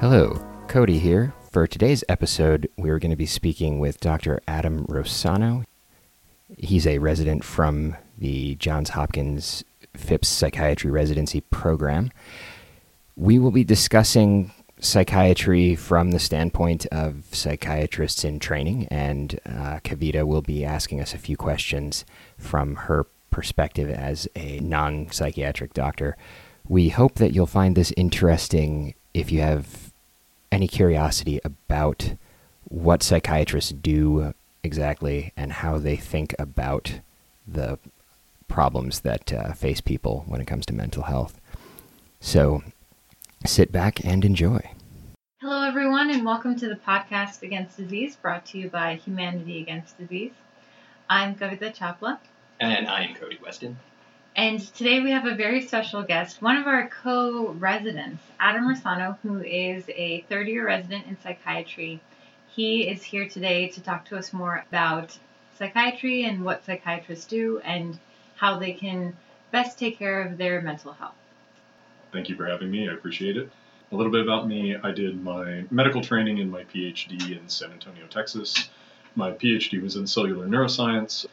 Hello, Cody here. For today's episode, we're going to be speaking with Dr. Adam Rossano. He's a resident from the Johns Hopkins Phipps Psychiatry Residency Program. We will be discussing psychiatry from the standpoint of psychiatrists in training, and uh, Kavita will be asking us a few questions from her perspective as a non psychiatric doctor. We hope that you'll find this interesting if you have any curiosity about what psychiatrists do exactly and how they think about the problems that uh, face people when it comes to mental health. So sit back and enjoy. Hello, everyone, and welcome to the podcast Against Disease, brought to you by Humanity Against Disease. I'm Kavita Chapla. And I am Cody Weston. And today we have a very special guest, one of our co residents, Adam Rossano, who is a third year resident in psychiatry. He is here today to talk to us more about psychiatry and what psychiatrists do and how they can best take care of their mental health. Thank you for having me. I appreciate it. A little bit about me I did my medical training and my PhD in San Antonio, Texas. My PhD was in cellular neuroscience.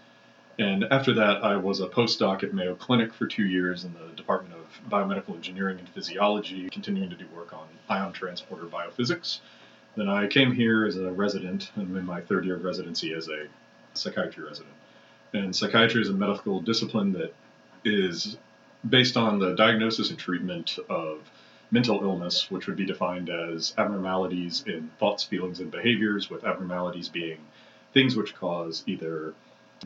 And after that, I was a postdoc at Mayo Clinic for two years in the Department of Biomedical Engineering and Physiology, continuing to do work on ion transporter biophysics. Then I came here as a resident. I'm in my third year of residency as a psychiatry resident. And psychiatry is a medical discipline that is based on the diagnosis and treatment of mental illness, which would be defined as abnormalities in thoughts, feelings, and behaviors, with abnormalities being things which cause either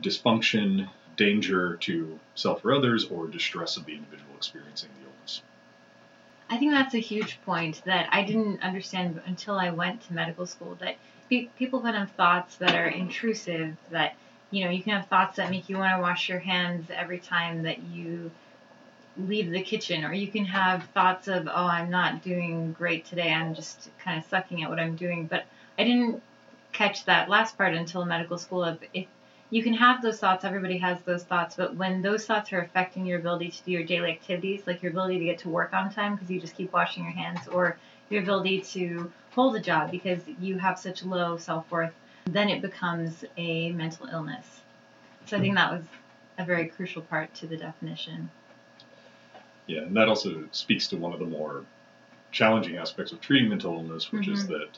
dysfunction, danger to self or others, or distress of the individual experiencing the illness. I think that's a huge point that I didn't understand until I went to medical school. That people can have thoughts that are intrusive. That you know, you can have thoughts that make you want to wash your hands every time that you leave the kitchen, or you can have thoughts of, oh, I'm not doing great today. I'm just kind of sucking at what I'm doing. But I didn't catch that last part until medical school of if you can have those thoughts, everybody has those thoughts, but when those thoughts are affecting your ability to do your daily activities, like your ability to get to work on time because you just keep washing your hands, or your ability to hold a job because you have such low self worth, then it becomes a mental illness. So I think that was a very crucial part to the definition. Yeah, and that also speaks to one of the more challenging aspects of treating mental illness, which mm-hmm. is that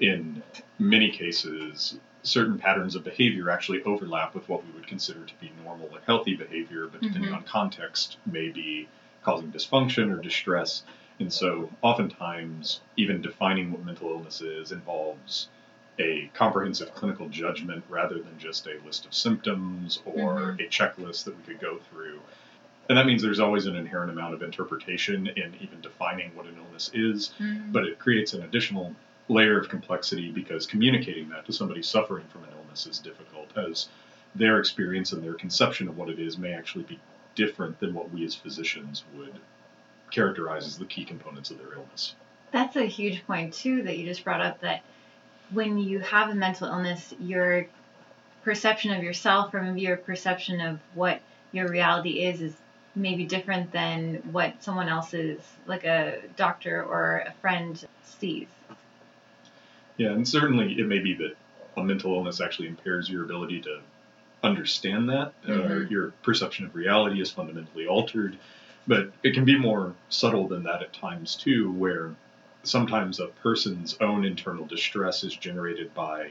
in many cases, certain patterns of behavior actually overlap with what we would consider to be normal and healthy behavior, but depending mm-hmm. on context, may be causing dysfunction or distress. And so, oftentimes, even defining what mental illness is involves a comprehensive clinical judgment rather than just a list of symptoms or mm-hmm. a checklist that we could go through. And that means there's always an inherent amount of interpretation in even defining what an illness is, mm-hmm. but it creates an additional layer of complexity because communicating that to somebody suffering from an illness is difficult, as their experience and their conception of what it is may actually be different than what we as physicians would characterize as the key components of their illness. That's a huge point, too, that you just brought up that when you have a mental illness, your perception of yourself or maybe your perception of what your reality is is maybe different than what someone else's, like a doctor or a friend, sees. Yeah, and certainly it may be that a mental illness actually impairs your ability to understand that. Uh, mm-hmm. Uh, your perception of reality is fundamentally altered. But it can be more subtle than that at times, too, where sometimes a person's own internal distress is generated by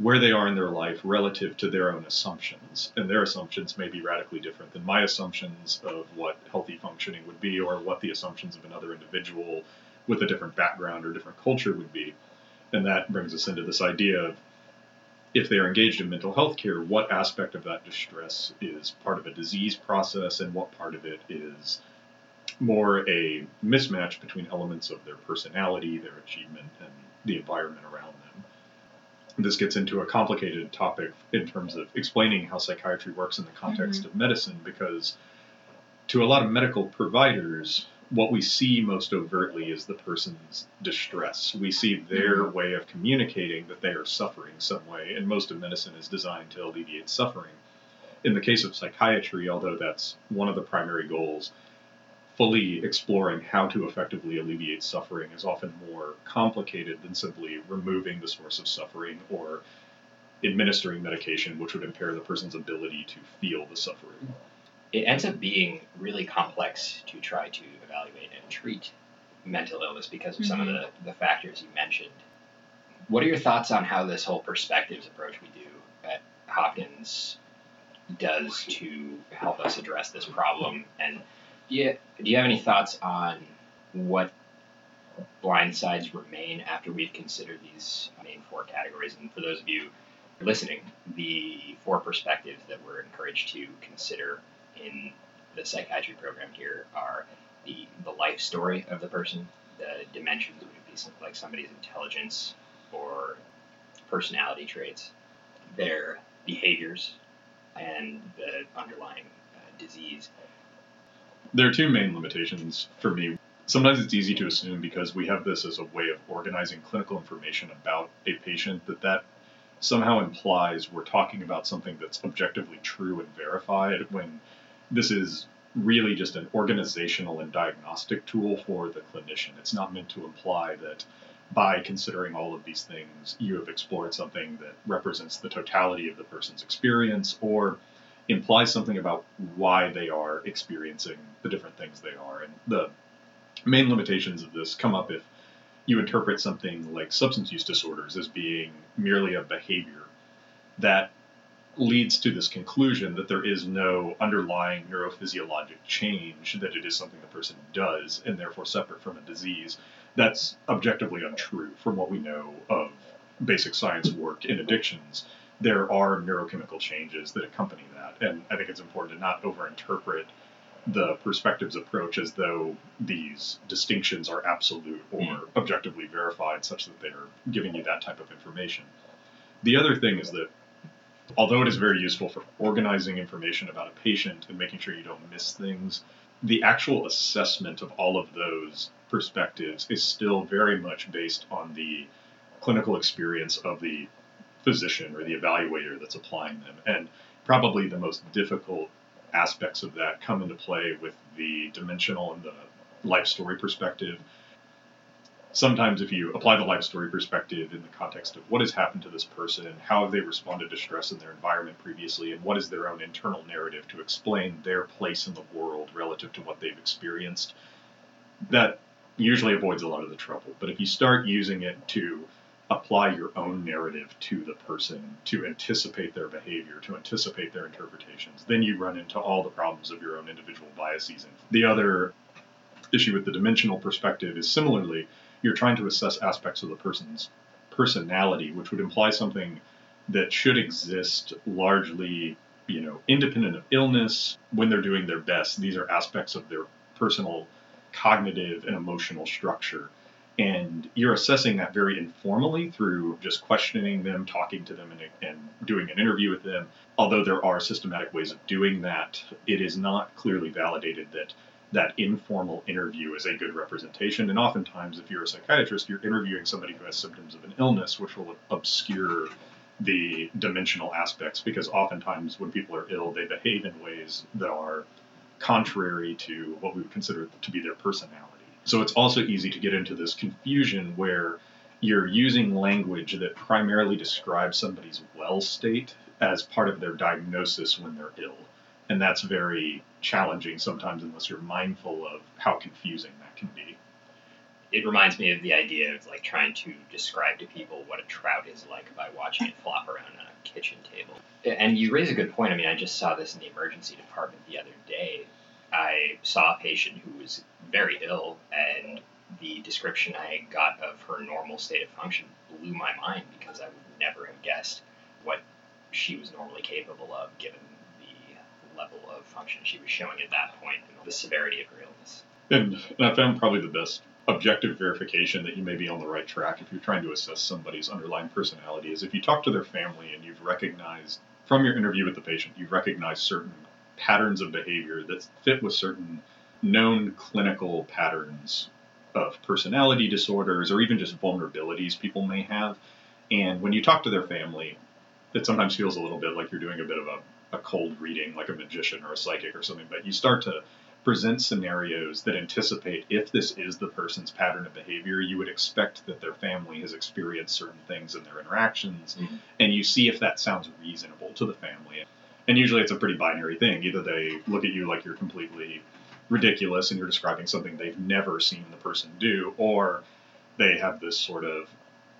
where they are in their life relative to their own assumptions. And their assumptions may be radically different than my assumptions of what healthy functioning would be or what the assumptions of another individual with a different background or different culture would be. And that brings us into this idea of if they are engaged in mental health care, what aspect of that distress is part of a disease process and what part of it is more a mismatch between elements of their personality, their achievement, and the environment around them. This gets into a complicated topic in terms of explaining how psychiatry works in the context mm-hmm. of medicine because to a lot of medical providers, what we see most overtly is the person's distress. We see their Mhm. way of communicating that they are suffering some way, and most of medicine is designed to alleviate suffering. In the case of psychiatry, although that's one of the primary goals, fully exploring how to effectively alleviate suffering is often more complicated than simply removing the source of suffering or administering medication, which would impair the person's ability to feel the suffering. It ends up being really complex to try to evaluate and treat mental illness because of some of mm-hmm. the, the factors you mentioned. What are your thoughts on how this whole perspectives approach we do at Hopkins does to help us address this problem? And do you, do you have any thoughts on what blind sides remain after we've considered these main four categories? And for those of you listening, the four perspectives that we're encouraged to consider in the psychiatry program here are the, the life story of the person, the dimensions would be something like somebody's intelligence or personality traits, their behaviors, and the underlying uh, disease. There are two main limitations for me. Sometimes it's easy to assume because we have this as a way of organizing clinical information about a patient that that somehow implies we're talking about something that's objectively true and verified when this is really just an organizational and diagnostic tool for the clinician. It's not meant to imply that by considering all of these things, you have explored something that represents the totality of the person's experience or implies something about why they are experiencing the different things they are. And the main limitations of this come up if you interpret something like substance use disorders as being merely a behavior that leads to this conclusion that there is no underlying neurophysiologic change, that it is something the person does and therefore separate from a disease. That's objectively untrue from what we know of basic science work in addictions. There are neurochemical changes that accompany that, and I think it's important to not overinterpret the perspectives approach as though these distinctions are absolute or hmm. objectively verified such that they're giving you that type of information. The other thing is that although it is very useful for organizing information about a patient and making sure you don't miss things, the actual assessment of all of those perspectives is still very much based on the clinical experience of the physician or the evaluator that's applying them. And probably the most difficult aspects of that come into play with the dimensional and the life story perspective. Sometimes, if you apply the life story perspective in the context of what has happened to this person, how have they responded to stress in their environment previously, and what is their own internal narrative to explain their place in the world relative to what they've experienced, that usually avoids a lot of the trouble. But if you start using it to apply your own narrative to the person to anticipate their behavior, to anticipate their interpretations, then you run into all the problems of your own individual biases. And the other issue with the dimensional perspective is similarly, you're trying to assess aspects of the person's personality, which would imply something that should exist largely, you know, independent of illness when they're doing their best. These are aspects of their personal cognitive and emotional structure and you're assessing that very informally through just questioning them, talking to them, and, and, doing an interview with them. Although there are systematic ways of doing that, it is not clearly validated that that informal interview is a good representation. And oftentimes, if you're a psychiatrist, you're interviewing somebody who has symptoms of an illness, which will obscure the dimensional aspects because oftentimes when people are ill, they behave in ways that are contrary to what we would consider to be their personality. So it's also easy to get into this confusion where you're using language that primarily describes somebody's well state as part of their diagnosis when they're ill. And that's very challenging sometimes unless you're mindful of how confusing that can be. It reminds me of the idea of like trying to describe to people what a trout is like by watching it flop around on a kitchen table. And you raise a good point. I mean, I just saw this in the emergency department the other day. I saw a patient who was very ill, and the description I got of her normal state of function blew my mind because I would never have guessed what she was normally capable of given the level of function she was showing at that point and the severity of her illness. And, and I found probably the best objective verification that you may be on the right track if you're trying to assess somebody's underlying personality is if you talk to their family and you've recognized from your interview with the patient, you've recognized certain patterns of behavior that fit with certain known clinical patterns of personality disorders or even just vulnerabilities people may have. And when you talk to their family, it sometimes feels a little bit like you're doing a bit of a, a cold reading, like a magician or a psychic or something, but you start to present scenarios that anticipate if this is the person's pattern of behavior, you would expect that their family has experienced certain things in their interactions, mm-hmm. and you see if that sounds reasonable to the family. And usually it's a pretty binary thing. Either they look at you like you're completely ridiculous and you're describing something they've never seen the person do, or they have this sort of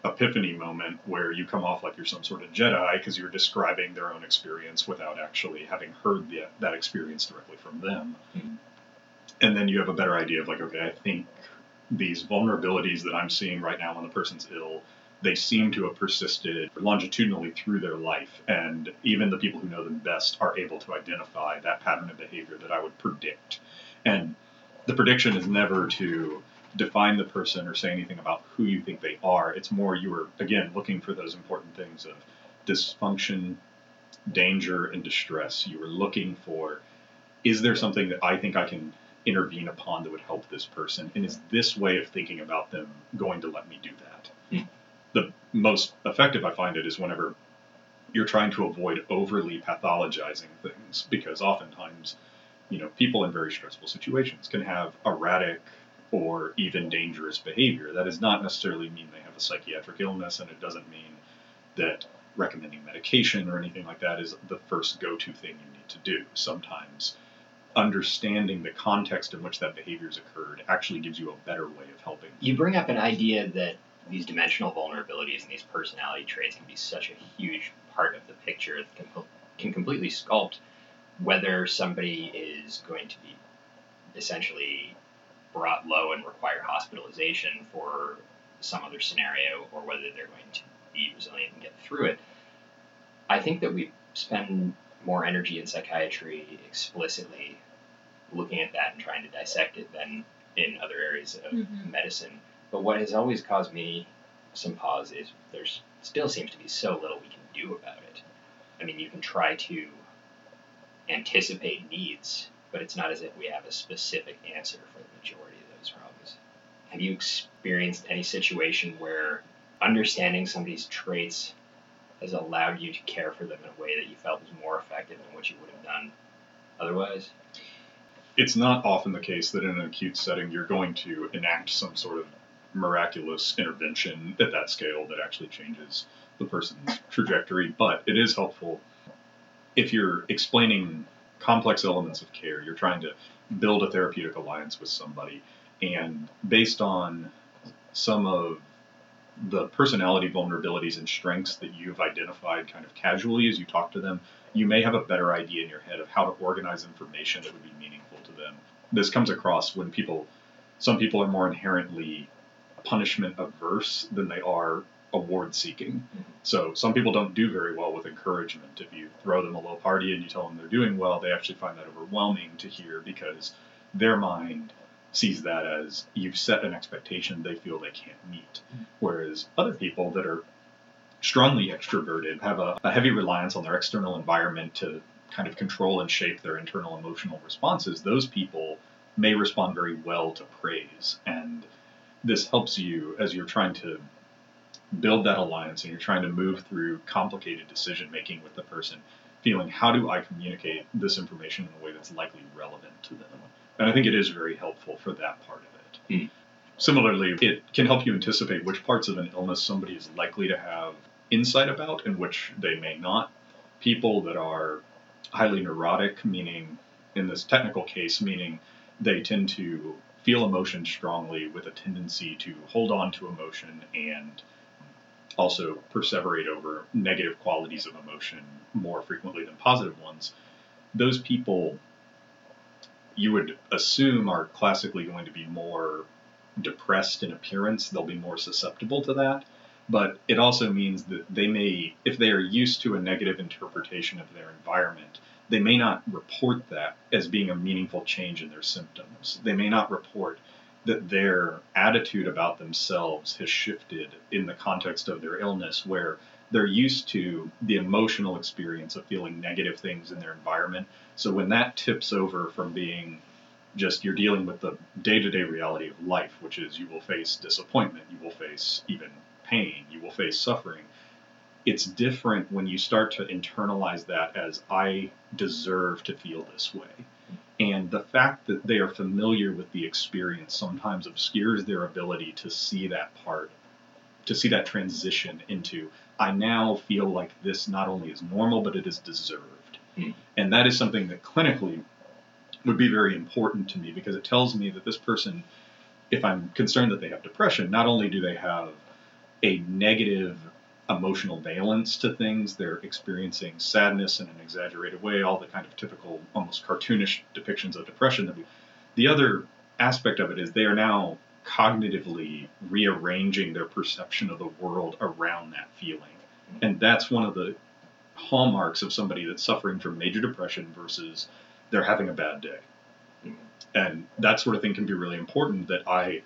epiphany moment where you come off like you're some sort of Jedi because you're describing their own experience without actually having heard the, that experience directly from them. Mm-hmm. And then you have a better idea of like, okay, I think these vulnerabilities that I'm seeing right now when the person's ill, they seem to have persisted longitudinally through their life. And even the people who know them best are able to identify that pattern of behavior that I would predict. And the prediction is never to define the person or say anything about who you think they are. It's more you are, again, looking for those important things of dysfunction, danger, and distress. You are looking for is there something that I think I can intervene upon that would help this person? And is this way of thinking about them going to let me do that? Hmm. The most effective I find it is whenever you're trying to avoid overly pathologizing things because oftentimes, you know, people in very stressful situations can have erratic or even dangerous behavior. That does not necessarily mean they have a psychiatric illness, and it doesn't mean that recommending medication or anything like that is the first go to thing you need to do. Sometimes understanding the context in which that behavior has occurred actually gives you a better way of helping. You bring up an idea that these dimensional vulnerabilities and these personality traits can be such a huge part of the picture that can, can completely sculpt whether somebody is going to be essentially brought low and require hospitalization for some other scenario or whether they're going to be resilient and get through it. I think that we spend more energy in psychiatry explicitly looking at that and trying to dissect it than in other areas of mm-hmm. medicine. But what has always caused me some pause is there's still seems to be so little we can do about it. I mean, you can try to anticipate needs, but it's not as if we have a specific answer for the majority of those problems. Have you experienced any situation where understanding somebody's traits has allowed you to care for them in a way that you felt was more effective than what you would have done otherwise? It's not often the case that in an acute setting you're going to enact some sort of miraculous intervention at that scale that actually changes the person's trajectory, but it is helpful if you're explaining complex elements of care, you're trying to build a therapeutic alliance with somebody, and based on some of the personality vulnerabilities and strengths that you've identified kind of casually as you talk to them, you may have a better idea in your head of how to organize information that would be meaningful to them. This comes across when people, some people are more inherently punishment averse than they are award seeking. Mm-hmm. So some people don't do very well with encouragement. If you throw them a little party and you tell them they're doing well, they actually find that overwhelming to hear because their mind sees that as you've set an expectation they feel they can't meet. Mm-hmm. Whereas other people that are strongly extroverted have a, a heavy reliance on their external environment to kind of control and shape their internal emotional responses, those people may respond very well to praise. And this helps you as you're trying to build that alliance and you're trying to move through complicated decision making with the person, feeling how do I communicate this information in a way that's likely relevant to them. And I think it is very helpful for that part of it. Mm. Similarly, it can help you anticipate which parts of an illness somebody is likely to have insight about and which they may not. People that are highly neurotic, meaning in this technical case, meaning they tend to feel emotion strongly with a tendency to hold on to emotion and also perseverate over negative qualities of emotion more frequently than positive ones, those people you would assume are classically going to be more depressed in appearance. They'll be more susceptible to that. But it also means that they may, if they are used to a negative interpretation of their environment, they may not report that as being a meaningful change in their symptoms. They may not report that their attitude about themselves has shifted in the context of their illness, where they're used to the emotional experience of feeling negative things in their environment. So when that tips over from being just you're dealing with the day-to-day reality of life, which is you will face disappointment, you will face even pain, you will face suffering. It's different when you start to internalize that as I deserve to feel this way. And the fact that they are familiar with the experience sometimes obscures their ability to see that part, to see that transition into, I now feel like this not only is normal, but it is deserved. Mm. And that is something that clinically would be very important to me because it tells me that this person, if I'm concerned that they have depression, not only do they have a negative emotional valence to things, they're experiencing sadness in an exaggerated way, all the kind of typical, almost cartoonish depictions of depression that we. The other aspect of it is they are now cognitively rearranging their perception of the world around that feeling. And that's one of the hallmarks of somebody that's suffering from major depression versus they're having a bad day. Mm-hmm. And that sort of thing can be really important that I,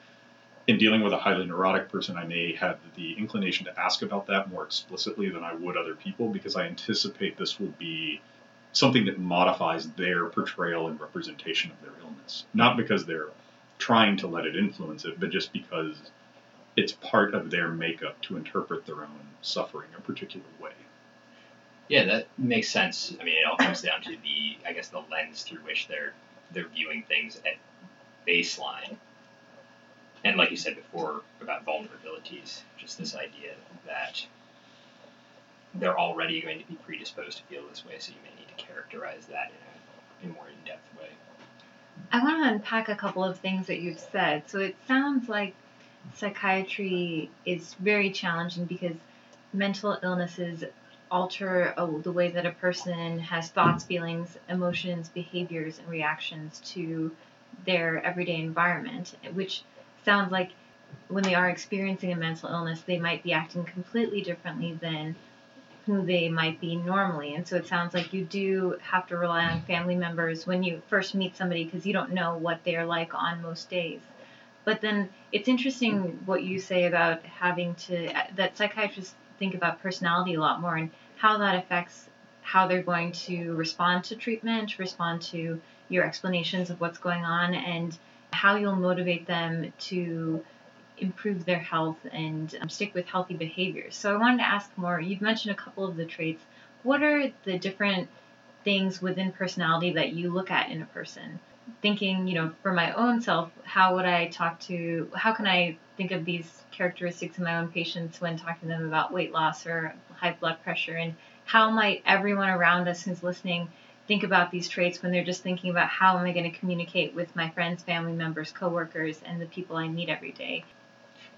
in dealing with a highly neurotic person, I may have the inclination to ask about that more explicitly than I would other people because I anticipate this will be something that modifies their portrayal and representation of their illness. Not because they're trying to let it influence it, but just because it's part of their makeup to interpret their own suffering a particular way. Yeah, that makes sense. I mean, it all comes down to the, I guess, the lens through which they're they're viewing things at baseline. And like you said before about vulnerabilities, just this idea that they're already going to be predisposed to feel this way, so you may need to characterize that in a, in a more in-depth way. I want to unpack a couple of things that you've said. So it sounds like psychiatry is very challenging because mental illnesses alter uh, the way that a person has thoughts, feelings, emotions, behaviors, and reactions to their everyday environment, which sounds like when they are experiencing a mental illness, they might be acting completely differently than who they might be normally. And so it sounds like you do have to rely on family members when you first meet somebody because you don't know what they're like on most days. But then it's interesting what you say about having to, that psychiatrists think about personality a lot more and how that affects how they're going to respond to treatment, respond to your explanations of what's going on, and how you'll motivate them to improve their health and um, stick with healthy behaviors. So I wanted to ask more. You've mentioned a couple of the traits. What are the different things within personality that you look at in a person? Thinking, you know, for my own self, how would I talk to, how can I think of these characteristics in my own patients when talking to them about weight loss or high blood pressure? And how might everyone around us who's listening think about these traits when they're just thinking about how am I going to communicate with my friends, family members, coworkers, and the people I meet every day?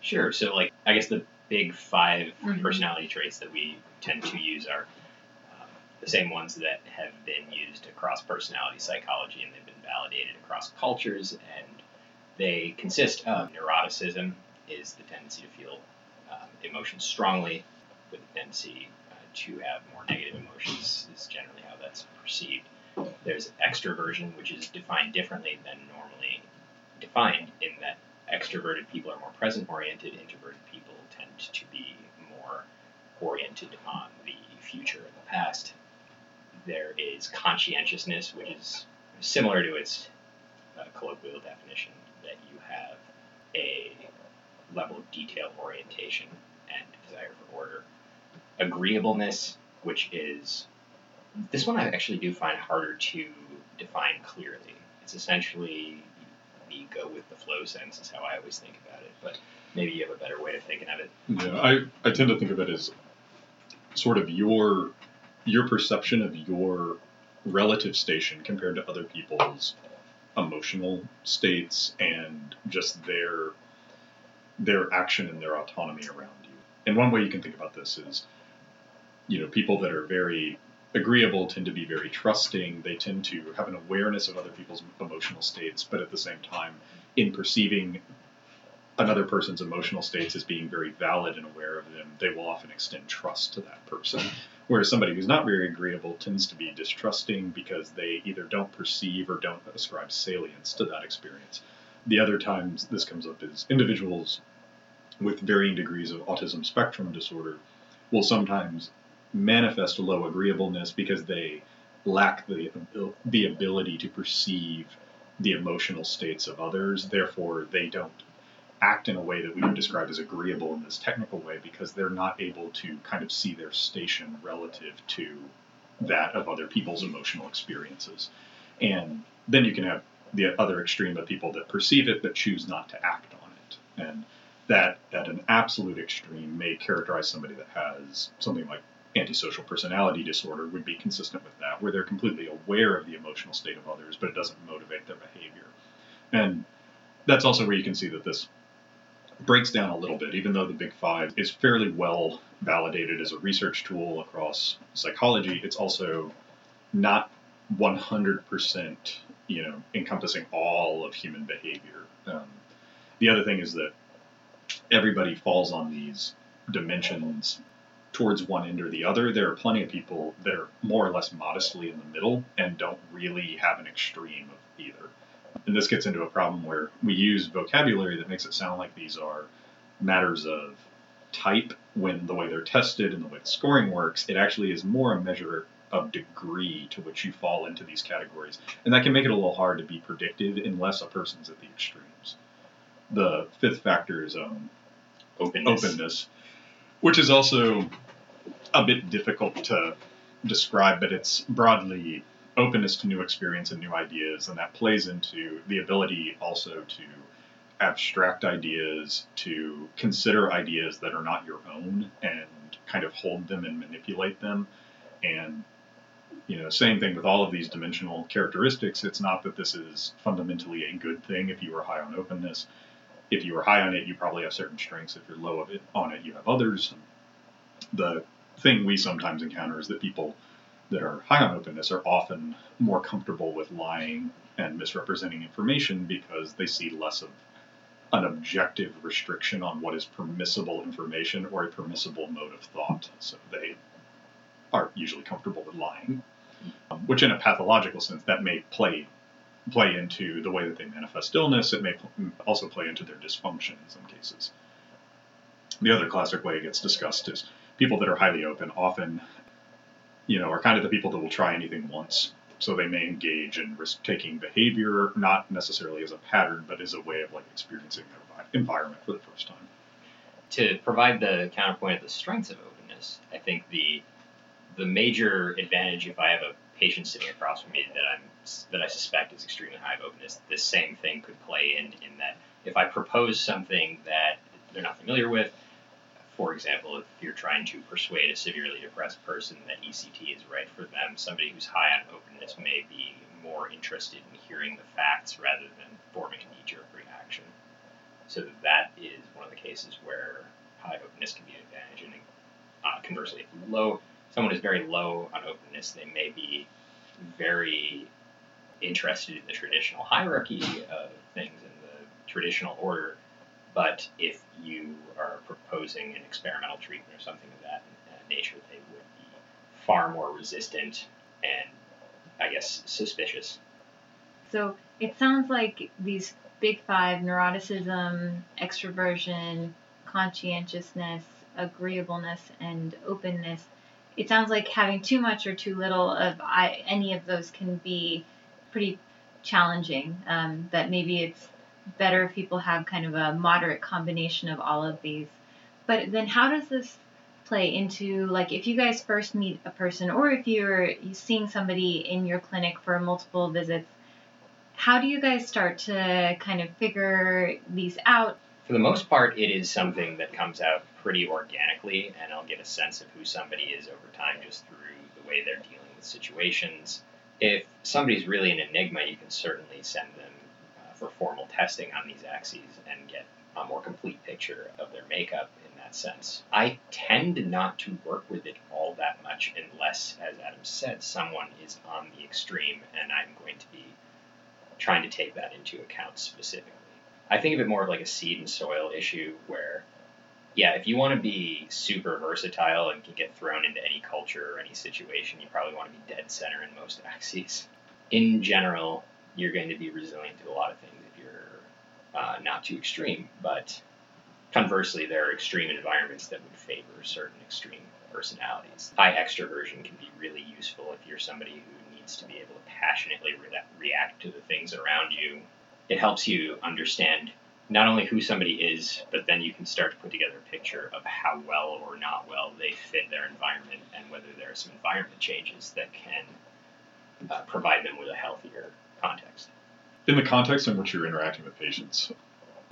Sure. So, like, I guess the big 5 Mhm. personality traits that we tend to use are um, the same ones that have been used across personality psychology and they've been validated across cultures. And they consist of neuroticism, is the tendency to feel um, emotions strongly, with a tendency to have more negative emotions, is generally how that's perceived. There's extroversion, which is defined differently than normally defined, in that extroverted people are more present oriented, introverted people tend to be more oriented on the future and the past. There is conscientiousness, which is similar to its uh, colloquial definition that you have a level of detail orientation and desire for order. Agreeableness, which is this one I actually do find harder to define clearly. It's essentially the go with the flow sense is how I always think about it, but maybe you have a better way of thinking of it. Yeah, I, I tend to think of it as sort of your your perception of your relative station compared to other people's emotional states and just their their action and their autonomy around you. And one way you can think about this is, you know, people that are very agreeable tend to be very trusting. They tend to have an awareness of other people's emotional states, but at the same time, in perceiving another person's emotional states as being very valid and aware of them, they will often extend trust to that person. Whereas somebody who's not very agreeable tends to be distrusting because they either don't perceive or don't ascribe salience to that experience. The other times this comes up is individuals with varying degrees of autism spectrum disorder will sometimes manifest a low agreeableness because they lack the the ability to perceive the emotional states of others. Therefore, they don't act in a way that we would describe as agreeable in this technical way because they're not able to kind of see their station relative to that of other people's emotional experiences. And then you can have the other extreme of people that perceive it but choose not to act on it. And that, at an absolute extreme, may characterize somebody that has something like antisocial personality disorder, would be consistent with that, where they're completely aware of the emotional state of others, but it doesn't motivate their behavior. And that's also where you can see that this breaks down a little bit, even though the Big Five is fairly well validated as a research tool across psychology, it's also not 100% you know encompassing all of human behavior. Um, the other thing is that everybody falls on these dimensions towards one end or the other. There are plenty of people that are more or less modestly in the middle and don't really have an extreme of either. And this gets into a problem where we use vocabulary that makes it sound like these are matters of type when the way they're tested and the way the scoring works. It actually is more a measure of degree to which you fall into these categories. And that can make it a little hard to be predictive unless a person's at the extremes. The fifth factor is um, Openness. openness, which is also a bit difficult to describe, but it's broadly openness to new experience and new ideas, and that plays into the ability also to abstract ideas, to consider ideas that are not your own, and kind of hold them and manipulate them. And you know, same thing with all of these dimensional characteristics. It's not that this is fundamentally a good thing if you are high on openness. If you are high on it, you probably have certain strengths. If you're low of it on it, you have others. The thing we sometimes encounter is that people that are high on openness are often more comfortable with lying and misrepresenting information because they see less of an objective restriction on what is permissible information or a permissible mode of thought. So they are usually comfortable with lying, um, which in a pathological sense that may play play into the way that they manifest illness. It may pl- also play into their dysfunction in some cases. The other classic way it gets discussed is people that are highly open often, you know, are kind of the people that will try anything once. So they may engage in risk-taking behavior, not necessarily as a pattern, but as a way of like experiencing their environment for the first time. to provide the counterpoint of the strengths of openness, I think the the major advantage if I have a patient sitting across from me that I'm that I suspect is extremely high openness, this same thing could play in in that if I propose something that they're not familiar with, for example, if you're trying to persuade a severely depressed person that ECT is right for them, somebody who's high on openness may be more interested in hearing the facts rather than forming a knee-jerk reaction. So that is one of the cases where high openness can be an advantage. And uh, conversely, if low, someone is very low on openness, they may be very interested in the traditional hierarchy of things in the traditional order. But if you are proposing an experimental treatment or something of that uh, nature, they would be far more resistant and, I guess, suspicious. So it sounds like these big five neuroticism, extroversion, conscientiousness, agreeableness, and openness. It sounds like having too much or too little of I, any of those can be pretty challenging. Um, that maybe it's better if people have kind of a moderate combination of all of these. But then how does this play into like if you guys first meet a person or if you're seeing somebody in your clinic for multiple visits how do you guys start to kind of figure these out? For the most part, it is something that comes out pretty organically, and I'll get a sense of who somebody is over time just through the way they're dealing with situations. If somebody's really an enigma, you can certainly send them for formal testing on these axes and get a more complete picture of their makeup in that sense. I tend not to work with it all that much unless, as Adam said, someone is on the extreme and I'm going to be trying to take that into account specifically. I think of it more of like a seed and soil issue where, yeah, if you want to be super versatile and can get thrown into any culture or any situation, you probably want to be dead center in most axes. In general, you're going to be resilient to a lot of things if you're uh, not too extreme, but conversely, there are extreme environments that would favor certain extreme personalities. High extroversion can be really useful if you're somebody who needs to be able to passionately re- react to the things around you. It helps you understand not only who somebody is, but then you can start to put together a picture of how well or not well they fit their environment and whether there are some environment changes that can uh, provide them with a healthier context. In the context in which you're interacting with patients,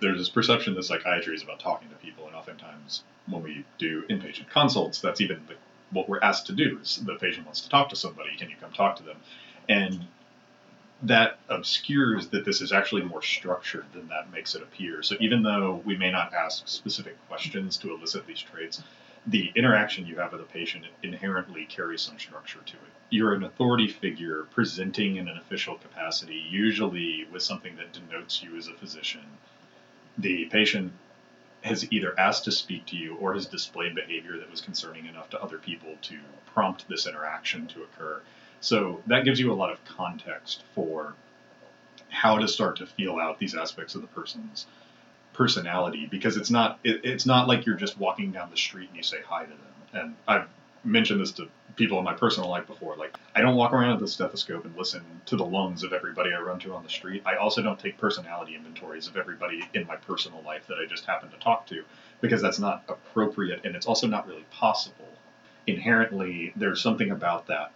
there's this perception that psychiatry is about talking to people, and oftentimes when we do inpatient consults, that's even the, what we're asked to do is the patient wants to talk to somebody, can you come talk to them? And that obscures that this is actually more structured than that makes it appear. So even though we may not ask specific questions to elicit these traits, the interaction you have with a patient inherently carries some structure to it. You're an authority figure presenting in an official capacity, usually with something that denotes you as a physician. The patient has either asked to speak to you or has displayed behavior that was concerning enough to other people to prompt this interaction to occur. So that gives you a lot of context for how to start to feel out these aspects of the person's personality because it's not it, it's not like you're just walking down the street and you say hi to them. And I've mentioned this to people in my personal life before. Like I don't walk around with a stethoscope and listen to the lungs of everybody I run to on the street. I also don't take personality inventories of everybody in my personal life that I just happen to talk to because that's not appropriate and it's also not really possible. Inherently, there's something about that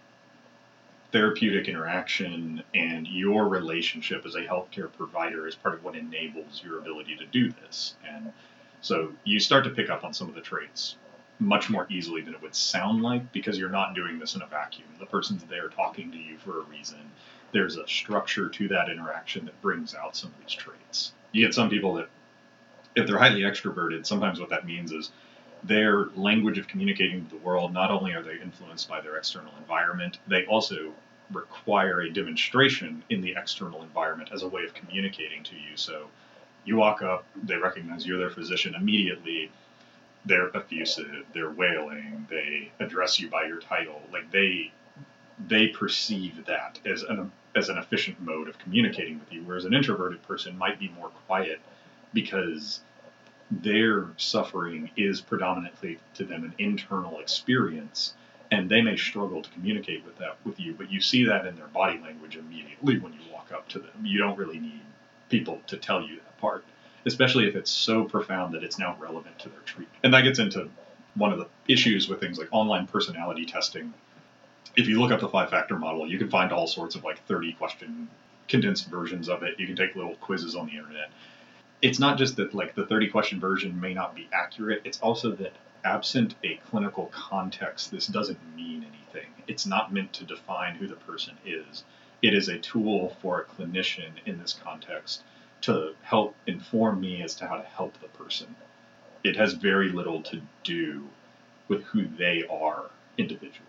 therapeutic interaction and your relationship as a healthcare provider is part of what enables your ability to do this. And so you start to pick up on some of the traits much more easily than it would sound like because you're not doing this in a vacuum. The person's there talking to you for a reason. There's a structure to that interaction that brings out some of these traits. You get some people that, if they're highly extroverted, sometimes what that means is their language of communicating to the world, not only are they influenced by their external environment, they also require a demonstration in the external environment as a way of communicating to you. So you walk up, they recognize you're their physician immediately. They're effusive, they're wailing, they address you by your title. Like they they perceive that as an as an efficient mode of communicating with you, whereas an introverted person might be more quiet because their suffering is predominantly to them an internal experience and they may struggle to communicate with that with you but you see that in their body language immediately when you walk up to them. You don't really need people to tell you that part especially if it's so profound that it's now relevant to their treatment. And that gets into one of the issues with things like online personality testing. If you look up the five factor model you can find all sorts of like 30 question condensed versions of it. You can take little quizzes on the internet it's not just that like the 30 question version may not be accurate it's also that absent a clinical context this doesn't mean anything. It's not meant to define who the person is. It is a tool for a clinician in this context to help inform me as to how to help the person. It has very little to do with who they are individually.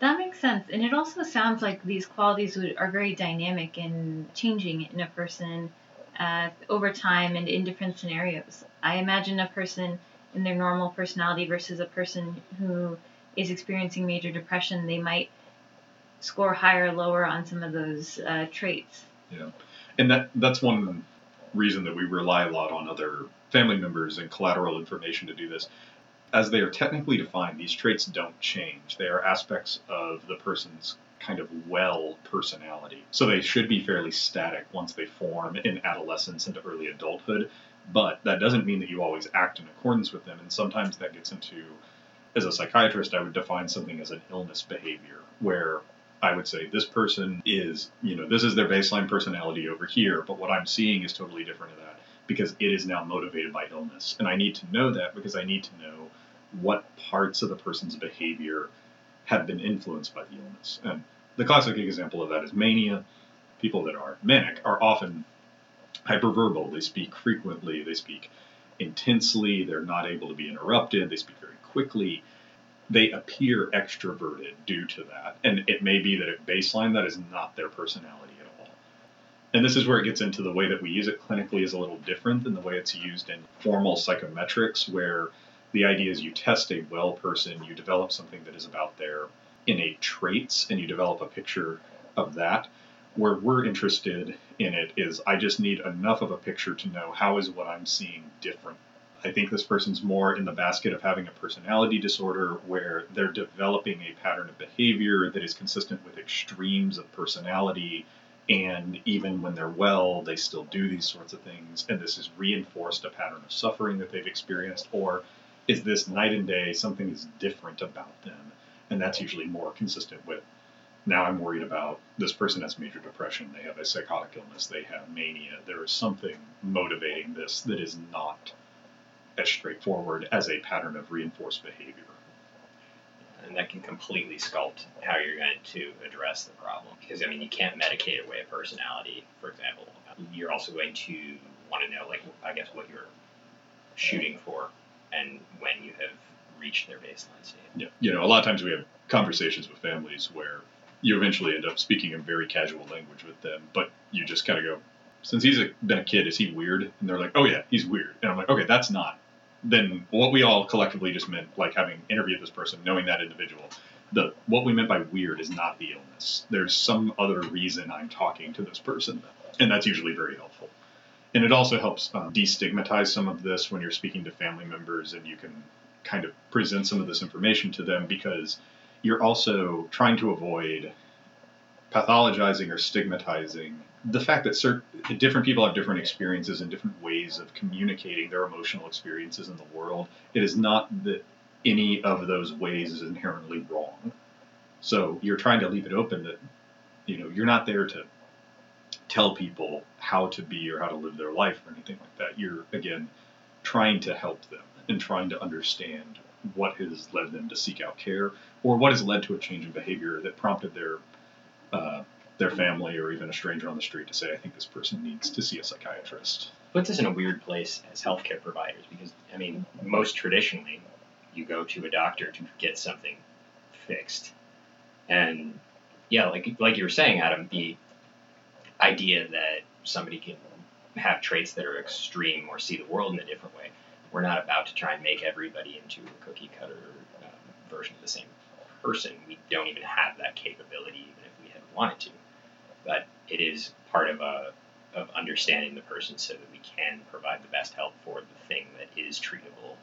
That makes sense and it also sounds like these qualities are very dynamic and changing in a person uh, over time and in different scenarios. I imagine a person in their normal personality versus a person who is experiencing major depression, they might score higher or lower on some of those uh, traits. Yeah, and that that's one reason that we rely a lot on other family members and collateral information to do this. As they are technically defined, these traits don't change. They are aspects of the person's kind of well personality. So they should be fairly static once they form in adolescence into early adulthood. But that doesn't mean that you always act in accordance with them. And sometimes that gets into, as a psychiatrist, I would define something as an illness behavior, where I would say this person is, you know, this is their baseline personality over here, but what I'm seeing is totally different to that because it is now motivated by illness. And I need to know that because I need to know what parts of the person's behavior have been influenced by the illness. And the classic example of that is mania. People that are manic are often hyperverbal. They speak frequently. They speak intensely. They're not able to be interrupted. They speak very quickly. They appear extroverted due to that. And it may be that at baseline, that is not their personality at all. And this is where it gets into the way that we use it clinically is a little different than the way it's used in formal psychometrics, where the idea is you test a well person, you develop something that is about their innate traits, and you develop a picture of that. Where we're interested in it is I just need enough of a picture to know how is what I'm seeing different. I think this person's more in the basket of having a personality disorder where they're developing a pattern of behavior that is consistent with extremes of personality. And even when they're well, they still do these sorts of things. And this has reinforced a pattern of suffering that they've experienced. Or is this night and day something is different about them? And that's usually more consistent with now I'm worried about this person has major depression, they have a psychotic illness, they have mania. There is something motivating this that is not as straightforward as a pattern of reinforced behavior. And that can completely sculpt how you're going to address the problem. Because, I mean, you can't medicate away a personality, for example. You're also going to want to know, like, I guess, what you're shooting for and when you have reached their baseline state. Yeah. You know, a lot of times we have conversations with families where you eventually end up speaking in very casual language with them, but you just kind of go, since he's a, been a kid, is he weird? And they're like, oh yeah, he's weird. And I'm like, okay, that's not. Then what we all collectively just meant, like having interviewed this person, knowing that individual, the what we meant by weird is not the illness. There's some other reason I'm talking to this person, and that's usually very helpful. And it also helps um, destigmatize some of this when you're speaking to family members, and you can kind of present some of this information to them because you're also trying to avoid pathologizing or stigmatizing the fact that certain different people have different experiences and different ways of communicating their emotional experiences in the world. It is not that any of those ways is inherently wrong. So you're trying to leave it open that you know you're not there to tell people how to be or how to live their life or anything like that. You're again trying to help them and trying to understand what has led them to seek out care or what has led to a change in behavior that prompted their uh, their family or even a stranger on the street to say, I think this person needs to see a psychiatrist. Puts us in a weird place as healthcare providers because, I mean, most traditionally, you go to a doctor to get something fixed. And yeah, like like you were saying, Adam, the idea that somebody can have traits that are extreme or see the world in a different way. We're not about to try and make everybody into a cookie cutter um, version of the same person. We don't even have that capability, even if we had wanted to. But it is part of a of understanding the person so that we can provide the best help for the thing that is treatable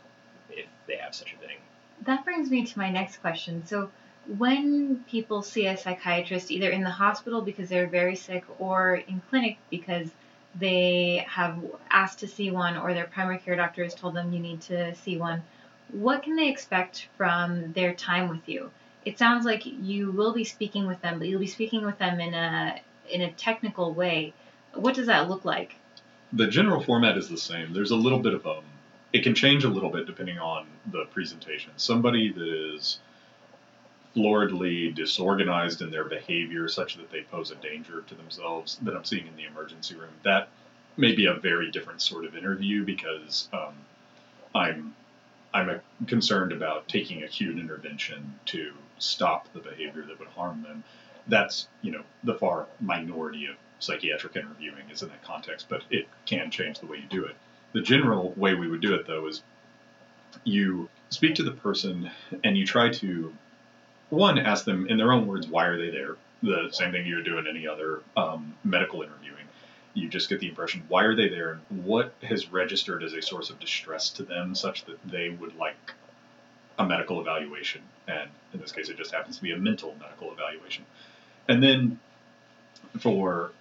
if they have such a thing. That brings me to my next question. So, when people see a psychiatrist, either in the hospital because they're very sick or in clinic because they have asked to see one or their primary care doctor has told them you need to see one, what can they expect from their time with you? It sounds like you will be speaking with them, but you'll be speaking with them in a in a technical way. What does that look like? The general format is the same. There's a little bit of um, it can change a little bit depending on the presentation. Somebody that is floridly disorganized in their behavior such that they pose a danger to themselves that I'm seeing in the emergency room, that may be a very different sort of interview because um, I'm I'm concerned about taking acute intervention to stop the behavior that would harm them. That's you know the far minority of psychiatric interviewing is in that context, but it can change the way you do it. The general way we would do it though is you speak to the person and you try to one, ask them in their own words, why are they there? The same thing you would do in any other um, medical interviewing. You just get the impression, why are they there? And what has registered as a source of distress to them such that they would like a medical evaluation? And in this case, it just happens to be a mental medical evaluation. And then for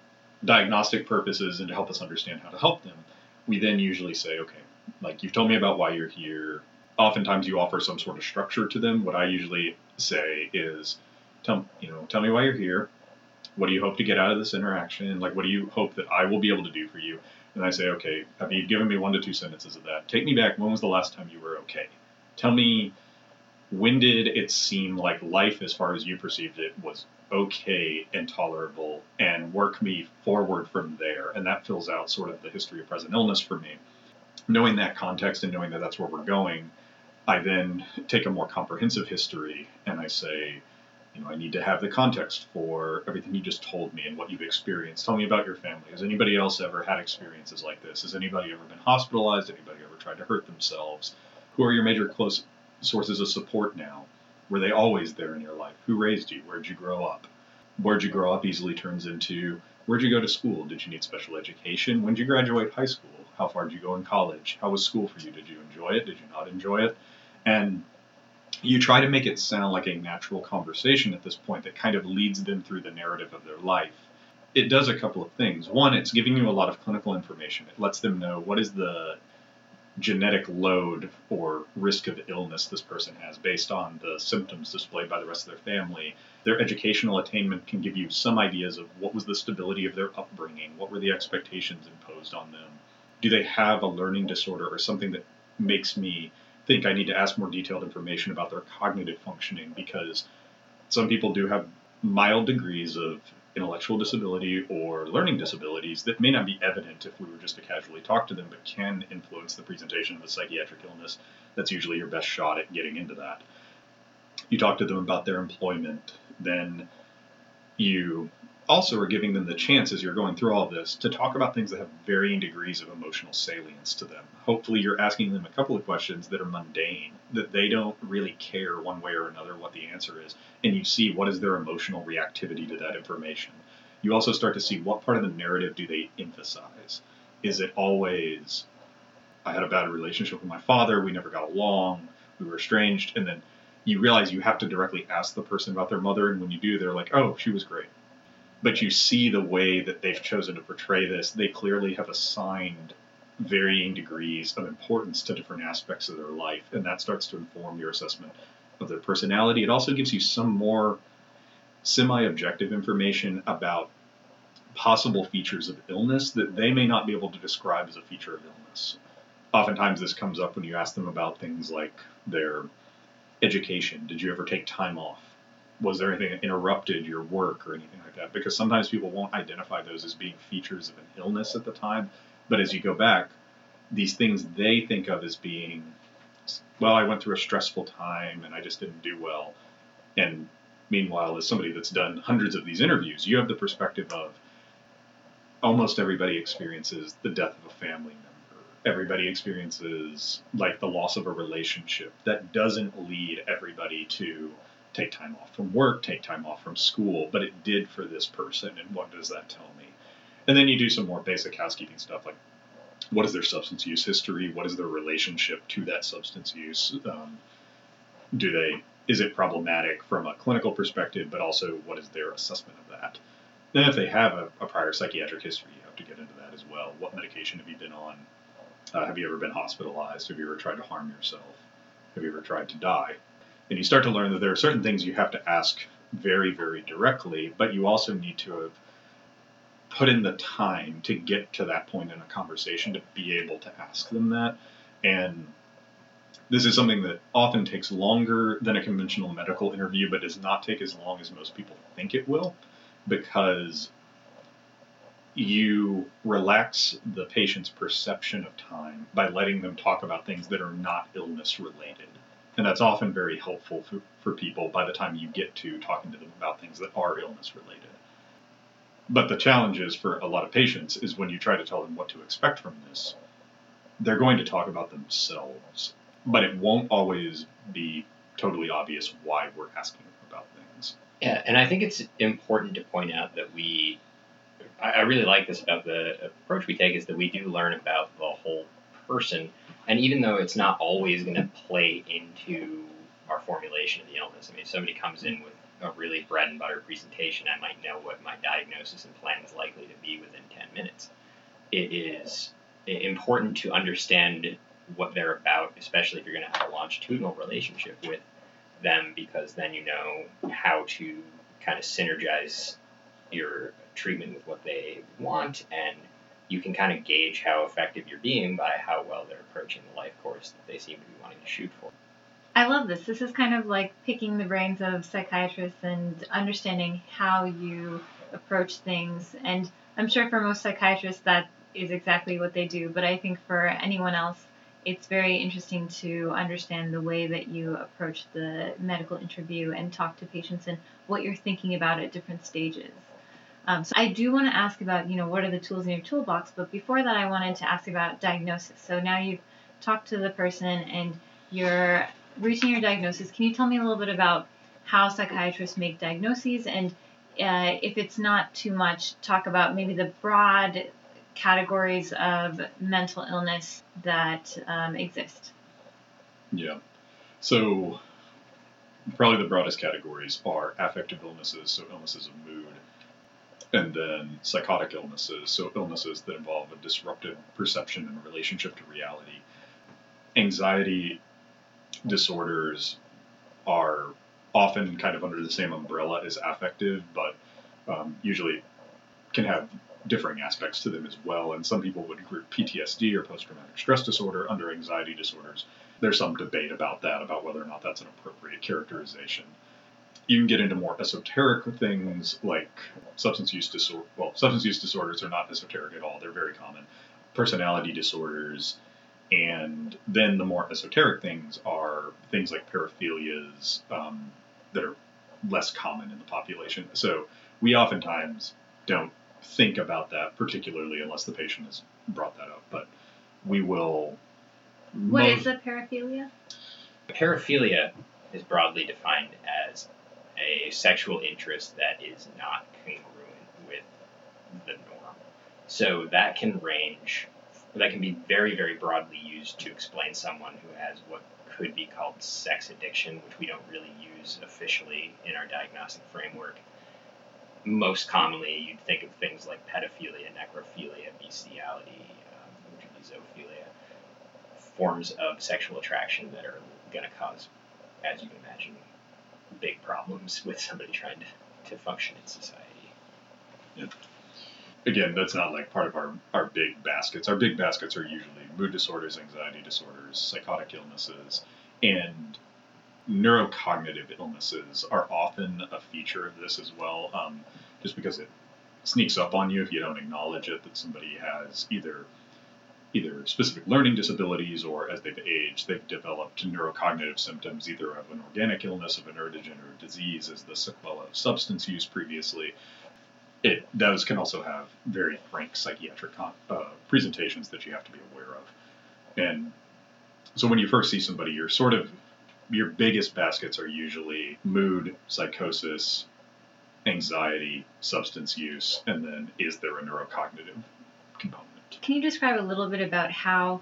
diagnostic purposes and to help us understand how to help them, we then usually say, okay, like you've told me about why you're here. Oftentimes you offer some sort of structure to them. What I usually say is, tell you know, tell me why you're here. What do you hope to get out of this interaction? Like, what do you hope that I will be able to do for you? And I say, okay, have you given me one to two sentences of that? Take me back. When was the last time you were okay? Tell me, when did it seem like life, as far as you perceived it, was okay and tolerable, and work me forward from there. And that fills out sort of the history of present illness for me. Knowing that context and knowing that that's where we're going, I then take a more comprehensive history and I say, you know, I need to have the context for everything you just told me and what you've experienced. Tell me about your family. Has anybody else ever had experiences like this? Has anybody ever been hospitalized? Anybody ever tried to hurt themselves? Who are your major close sources of support now? Were they always there in your life? Who raised you? Where'd you grow up? Where'd you grow up easily turns into where'd you go to school? Did you need special education? When did you graduate high school? How far did you go in college? How was school for you? Did you enjoy it? Did you not enjoy it? And you try to make it sound like a natural conversation at this point that kind of leads them through the narrative of their life. It does a couple of things. One, it's giving you a lot of clinical information. It lets them know what is the genetic load or risk of illness this person has based on the symptoms displayed by the rest of their family. Their educational attainment can give you some ideas of what was the stability of their upbringing, what were the expectations imposed on them. Do they have a learning disorder or something that makes me think I need to ask more detailed information about their cognitive functioning because some people do have mild degrees of intellectual disability or learning disabilities that may not be evident if we were just to casually talk to them, but can influence the presentation of a psychiatric illness. That's usually your best shot at getting into that. You talk to them about their employment, then you also are giving them the chance as you're going through all this to talk about things that have varying degrees of emotional salience to them. Hopefully, you're asking them a couple of questions that are mundane, that they don't really care one way or another what the answer is, and you see what is their emotional reactivity to that information. You also start to see what part of the narrative do they emphasize. Is it always, I had a bad relationship with my father, we never got along, we were estranged, and then you realize you have to directly ask the person about their mother, and when you do, they're like, oh, she was great but you see the way that they've chosen to portray this. They clearly have assigned varying degrees of importance to different aspects of their life, and that starts to inform your assessment of their personality. It also gives you some more semi objective information about possible features of illness that they may not be able to describe as a feature of illness. Oftentimes, this comes up when you ask them about things like their education. Did you ever take time off? Was there anything that interrupted your work or anything like that? Because sometimes people won't identify those as being features of an illness at the time, but as you go back, these things they think of as being, well, I went through a stressful time and I just didn't do well. And meanwhile, as somebody that's done hundreds of these interviews, you have the perspective of almost everybody experiences the death of a family member. Everybody experiences like the loss of a relationship. That doesn't lead everybody to take time off from work, take time off from school, but it did for this person, and what does that tell me? And then you do some more basic housekeeping stuff like what is their substance use history? What is their relationship to that substance use? Um, do they is it problematic from a clinical perspective, but also what is their assessment of that? Then, if they have a, a prior psychiatric history, you have to get into that as well. What medication have you been on? Uh, have you ever been hospitalized? Have you ever tried to harm yourself? Have you ever tried to die? And you start to learn that there are certain things you have to ask very, very directly, but you also need to have put in the time to get to that point in a conversation to be able to ask them that. And this is something that often takes longer than a conventional medical interview, but does not take as long as most people think it will, because you relax the patient's perception of time by letting them talk about things that are not illness related and that's often very helpful for, for people by the time you get to talking to them about things that are illness related. But the challenge is for a lot of patients is when you try to tell them what to expect from this, they're going to talk about themselves, but it won't always be totally obvious why we're asking about things. Yeah, and I think it's important to point out that we, I really like this about the approach we take is that we do learn about the whole person and even though it's not always going to play into our formulation of the illness, I mean, if somebody comes in with a really bread and butter presentation, I might know what my diagnosis and plan is likely to be within 10 minutes. It is important to understand what they're about, especially if you're going to have a longitudinal relationship with them, because then you know how to kind of synergize your treatment with what they want and you can kind of gauge how effective you're being by how well they're approaching the life course that they seem to be wanting to shoot for. I love this. This is kind of like picking the brains of psychiatrists and understanding how you approach things. And I'm sure for most psychiatrists that is exactly what they do, but I think for anyone else, it's very interesting to understand the way that you approach the medical interview and talk to patients and what you're thinking about at different stages. Um, so I do want to ask about, you know, what are the tools in your toolbox, but before that, I wanted to ask about diagnosis. So now you've talked to the person and you're reaching your diagnosis. Can you tell me a little bit about how psychiatrists make diagnoses and uh, if it's not too much, talk about maybe the broad categories of mental illness that um, exist. Yeah. So, probably the broadest categories are affective illnesses, so illnesses of mood, and then psychotic illnesses, so illnesses that involve a disrupted perception and relationship to reality. Anxiety disorders are often kind of under the same umbrella as affective, but um, usually can have differing aspects to them as well. And some people would group PTSD or post traumatic stress disorder under anxiety disorders. There's some debate about that, about whether or not that's an appropriate characterization. You can get into more esoteric things like substance use disorder. Well, substance use disorders are not esoteric at all, they're very common. Personality disorders, and then the more esoteric things are things like paraphilias um, that are less common in the population. So we oftentimes don't think about that particularly unless the patient has brought that up. But we will. What most, is a paraphilia? Paraphilia is broadly defined as a sexual interest that is not congruent with the norm. So that can range, that can be very, very broadly used to explain someone who has what could be called sex addiction, which we don't really use officially in our diagnostic framework most commonly you'd think of things like pedophilia, necrophilia, bestiality, um, which would be zoophilia, forms of sexual attraction that are going to cause, as you can imagine, big problems with somebody trying to, to function in society. Yeah. Again, that's not like part of our, our big baskets. Our big baskets are usually mood disorders, anxiety disorders, psychotic illnesses, and neurocognitive illnesses are often a feature of this as well, um, just because it sneaks up on you if you don't acknowledge it that somebody has either either specific learning disabilities or as they've aged they've developed neurocognitive symptoms either of an organic illness of a neurodegenerative disease as the sequela of substance use previously it those can also have very frank psychiatric uh, presentations that you have to be aware of and so when you first see somebody you're sort of your biggest baskets are usually mood, psychosis, anxiety, substance use, and then is there a neurocognitive component? Can you describe a little bit about how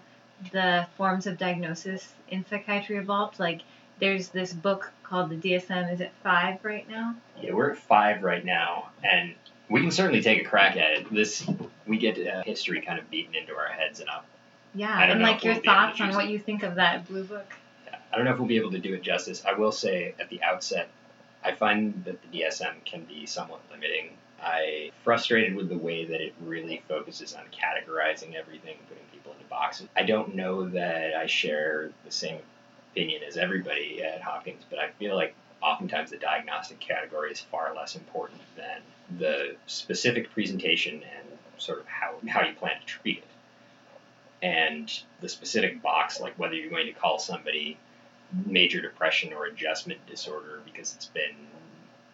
the forms of diagnosis in psychiatry evolved? Like, there's this book called the DSM. Is it five right now? Yeah, we're at five right now, and we can certainly take a crack at it. This we get uh, history kind of beaten into our heads, and up. Yeah, and like your we'll thoughts on what you think of that blue book. Yeah, I don't know if we'll be able to do it justice. I will say at the outset, I find that the DSM can be somewhat limiting. I frustrated with the way that it really focuses on categorizing everything, putting people into boxes. I don't know that I share the same opinion as everybody at Hopkins, but I feel like oftentimes the diagnostic category is far less important than the specific presentation and sort of how, how you plan to treat it. And the specific box, like whether you're going to call somebody major depression or adjustment disorder because it's been,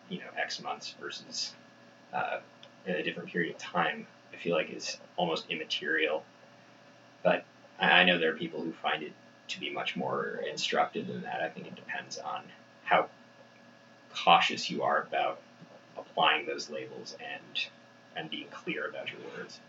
you know, X months versus uh, in a different period of time, I feel like is almost immaterial. But I know there are people who find it to be much more instructive than that. I think it depends on how cautious you are about applying those labels and and being clear about your words.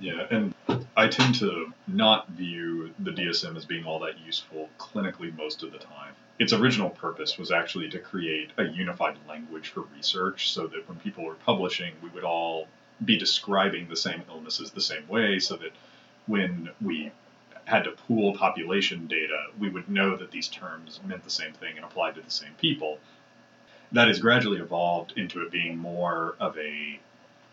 Yeah, and I tend to not view the DSM as being all that useful clinically most of the time. Its original purpose was actually to create a unified language for research so that when people were publishing, we would all be describing the same illnesses the same way so that when we had to pool population data, we would know that these terms meant the same thing and applied to the same people. That has gradually evolved into it being more of a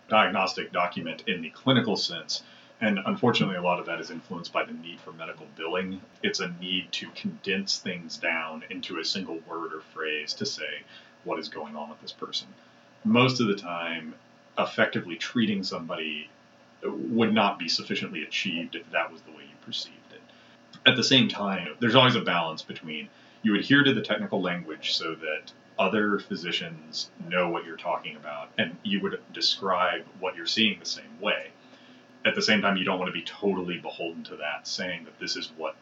diagnostic document in the clinical sense. And unfortunately, a lot of that is influenced by the need for medical billing. It's a need to condense things down into a single word or phrase to say what is going on with this person. Most of the time, effectively treating somebody would not be sufficiently achieved if that was the way you perceived it. At the same time, there's always a balance between you adhere to the technical language so that other physicians know what you're talking about and you would describe what you're seeing the same way. At the same time, you don't want to be totally beholden to that, saying that this is what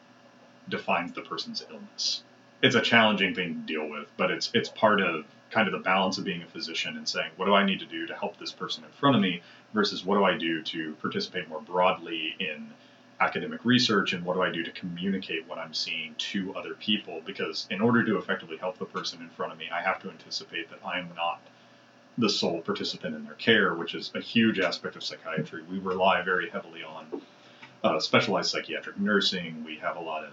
defines the person's illness. It's a challenging thing to deal with, but it's it's part of kind of the balance of being a physician and saying, what do I need to do to help this person in front of me versus what do I do to participate more broadly in academic research and what do I do to communicate what I'm seeing to other people? Because in order to effectively help the person in front of me, I have to anticipate that I'm not the sole participant in their care, which is a huge aspect of psychiatry. We rely very heavily on uh, specialized psychiatric nursing. We have a lot of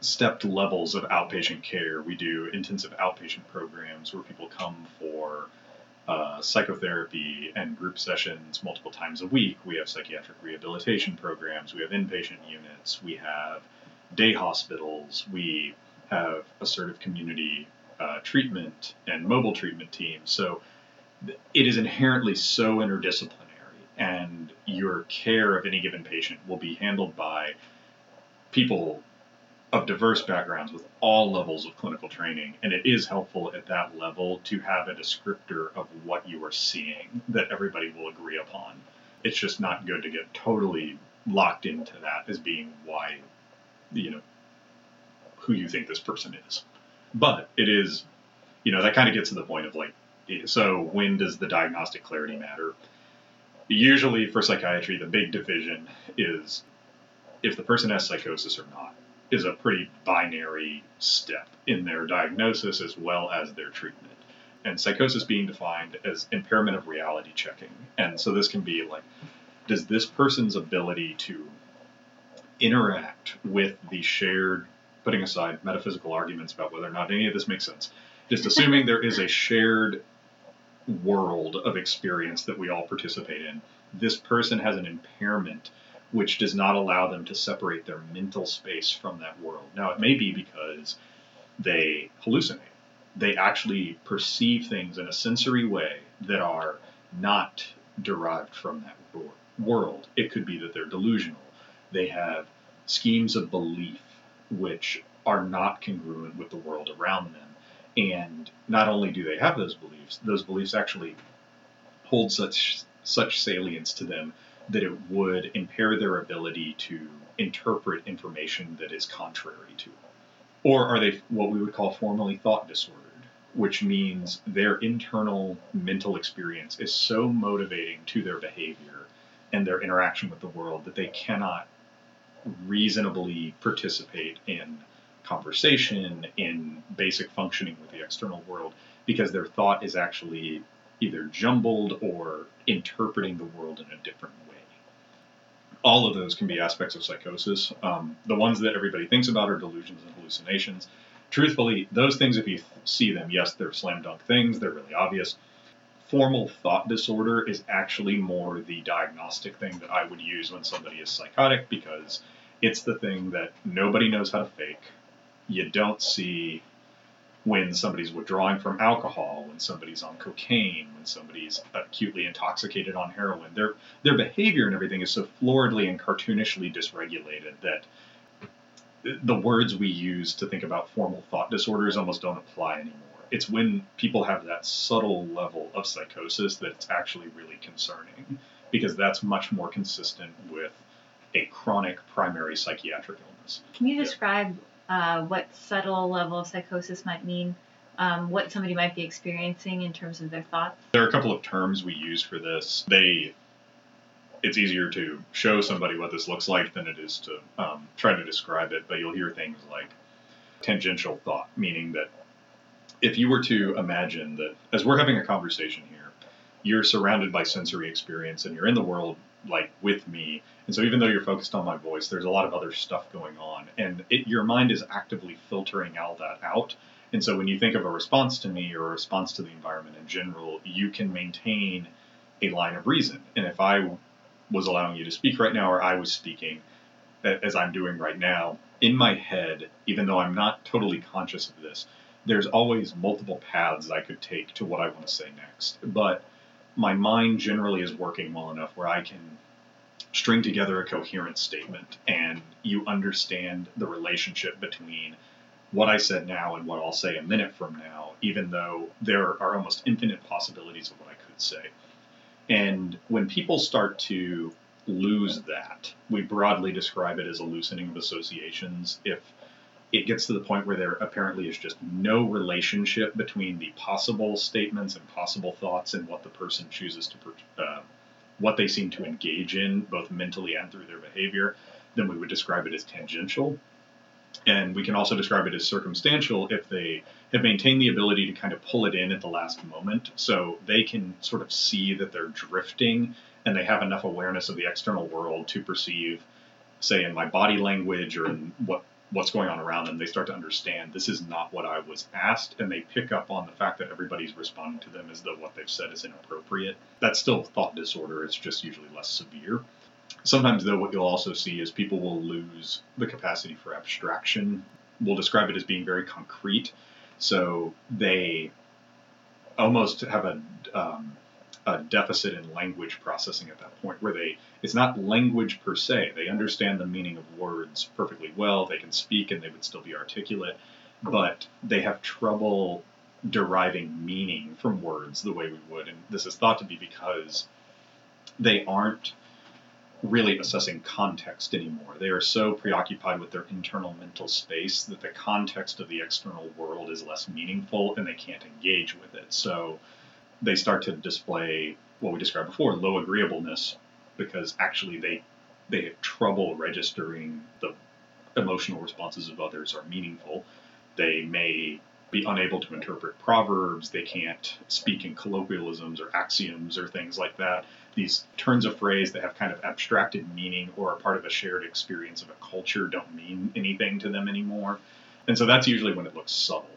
stepped levels of outpatient care. We do intensive outpatient programs where people come for uh, psychotherapy and group sessions multiple times a week. We have psychiatric rehabilitation programs. We have inpatient units. We have day hospitals. We have assertive community uh, treatment and mobile treatment teams. So it is inherently so interdisciplinary, and your care of any given patient will be handled by people of diverse backgrounds with all levels of clinical training. And it is helpful at that level to have a descriptor of what you are seeing that everybody will agree upon. It's just not good to get totally locked into that as being why, you know, who you think this person is. But it is, you know, that kind of gets to the point of like, so when does the diagnostic clarity matter? Usually for psychiatry, the big division is if the person has psychosis or not is a pretty binary step in their diagnosis as well as their treatment. And psychosis being defined as impairment of reality checking. And so this can be like, does this person's ability to interact with the shared, putting aside metaphysical arguments about whether or not any of this makes sense, just assuming there is a shared world of experience that we all participate in, this person has an impairment which does not allow them to separate their mental space from that world. Now, it may be because they hallucinate. They actually perceive things in a sensory way that are not derived from that world. It could be that they're delusional. They have schemes of belief which are not congruent with the world around them. And not only do they have those beliefs, those beliefs actually hold such such salience to them that it would impair their ability to interpret information that is contrary to it? Or are they what we would call formally thought disordered, which means their internal mental experience is so motivating to their behavior and their interaction with the world that they cannot reasonably participate in conversation, in basic functioning with the external world, because their thought is actually either jumbled or interpreting the world in a different way all of those can be aspects of psychosis. Um, the ones that everybody thinks about are delusions and hallucinations. Truthfully, those things, if you th- see them, yes, they're slam dunk things, they're really obvious. Formal thought disorder is actually more the diagnostic thing that I would use when somebody is psychotic because it's the thing that nobody knows how to fake. You don't see when somebody's withdrawing from alcohol, when somebody's on cocaine, when somebody's acutely intoxicated on heroin. Their their behavior and everything is so floridly and cartoonishly dysregulated that the words we use to think about formal thought disorders almost don't apply anymore. It's when people have that subtle level of psychosis that it's actually really concerning because that's much more consistent with a chronic primary psychiatric illness. Can you describe uh, what subtle level of psychosis might mean, um, what somebody might be experiencing in terms of their thoughts? There are a couple of terms we use for this. They it's easier to show somebody what this looks like than it is to um, try to describe it, but you'll hear things like tangential thought, meaning that if you were to imagine that as we're having a conversation here, you're surrounded by sensory experience and you're in the world like with me. And so even though you're focused on my voice, there's a lot of other stuff going on, and it, your mind is actively filtering all that out. And so when you think of a response to me or a response to the environment in general, you can maintain a line of reason. And if I was allowing you to speak right now, or I was speaking as I'm doing right now, in my head, even though I'm not totally conscious of this, there's always multiple paths I could take to what I want to say next. But my mind generally is working well enough where I can string together a coherent statement and you understand the relationship between what I said now and what I'll say a minute from now, even though there are almost infinite possibilities of what I could say. And when people start to lose that, we broadly describe it as a loosening of associations. If it gets to the point where there apparently is just no relationship between the possible statements and possible thoughts and what the person chooses to, uh, what they seem to engage in, both mentally and through their behavior, then we would describe it as tangential. And we can also describe it as circumstantial if they have maintained the ability to kind of pull it in at the last moment. So they can sort of see that they're drifting and they have enough awareness of the external world to perceive, say, in my body language or in what what's going on around them, they start to understand this is not what I was asked, and they pick up on the fact that everybody's responding to them as though what they've said is inappropriate. That's still thought disorder, it's just usually less severe. Sometimes, though, what you'll also see is people will lose the capacity for abstraction. We'll describe it as being very concrete. So they almost have a, um, a deficit in language processing at that point where they it's not language per se they understand the meaning of words perfectly well they can speak and they would still be articulate but they have trouble deriving meaning from words the way we would and this is thought to be because they aren't really assessing context anymore. They are so preoccupied with their internal mental space that the context of the external world is less meaningful and they can't engage with it. So they start to display what we described before, low agreeableness, because actually they they have trouble registering the emotional responses of others are meaningful. They may be unable to interpret proverbs, they can't speak in colloquialisms or axioms or things like that. These turns of phrase that have kind of abstracted meaning or are part of a shared experience of a culture don't mean anything to them anymore. And so that's usually when it looks subtle.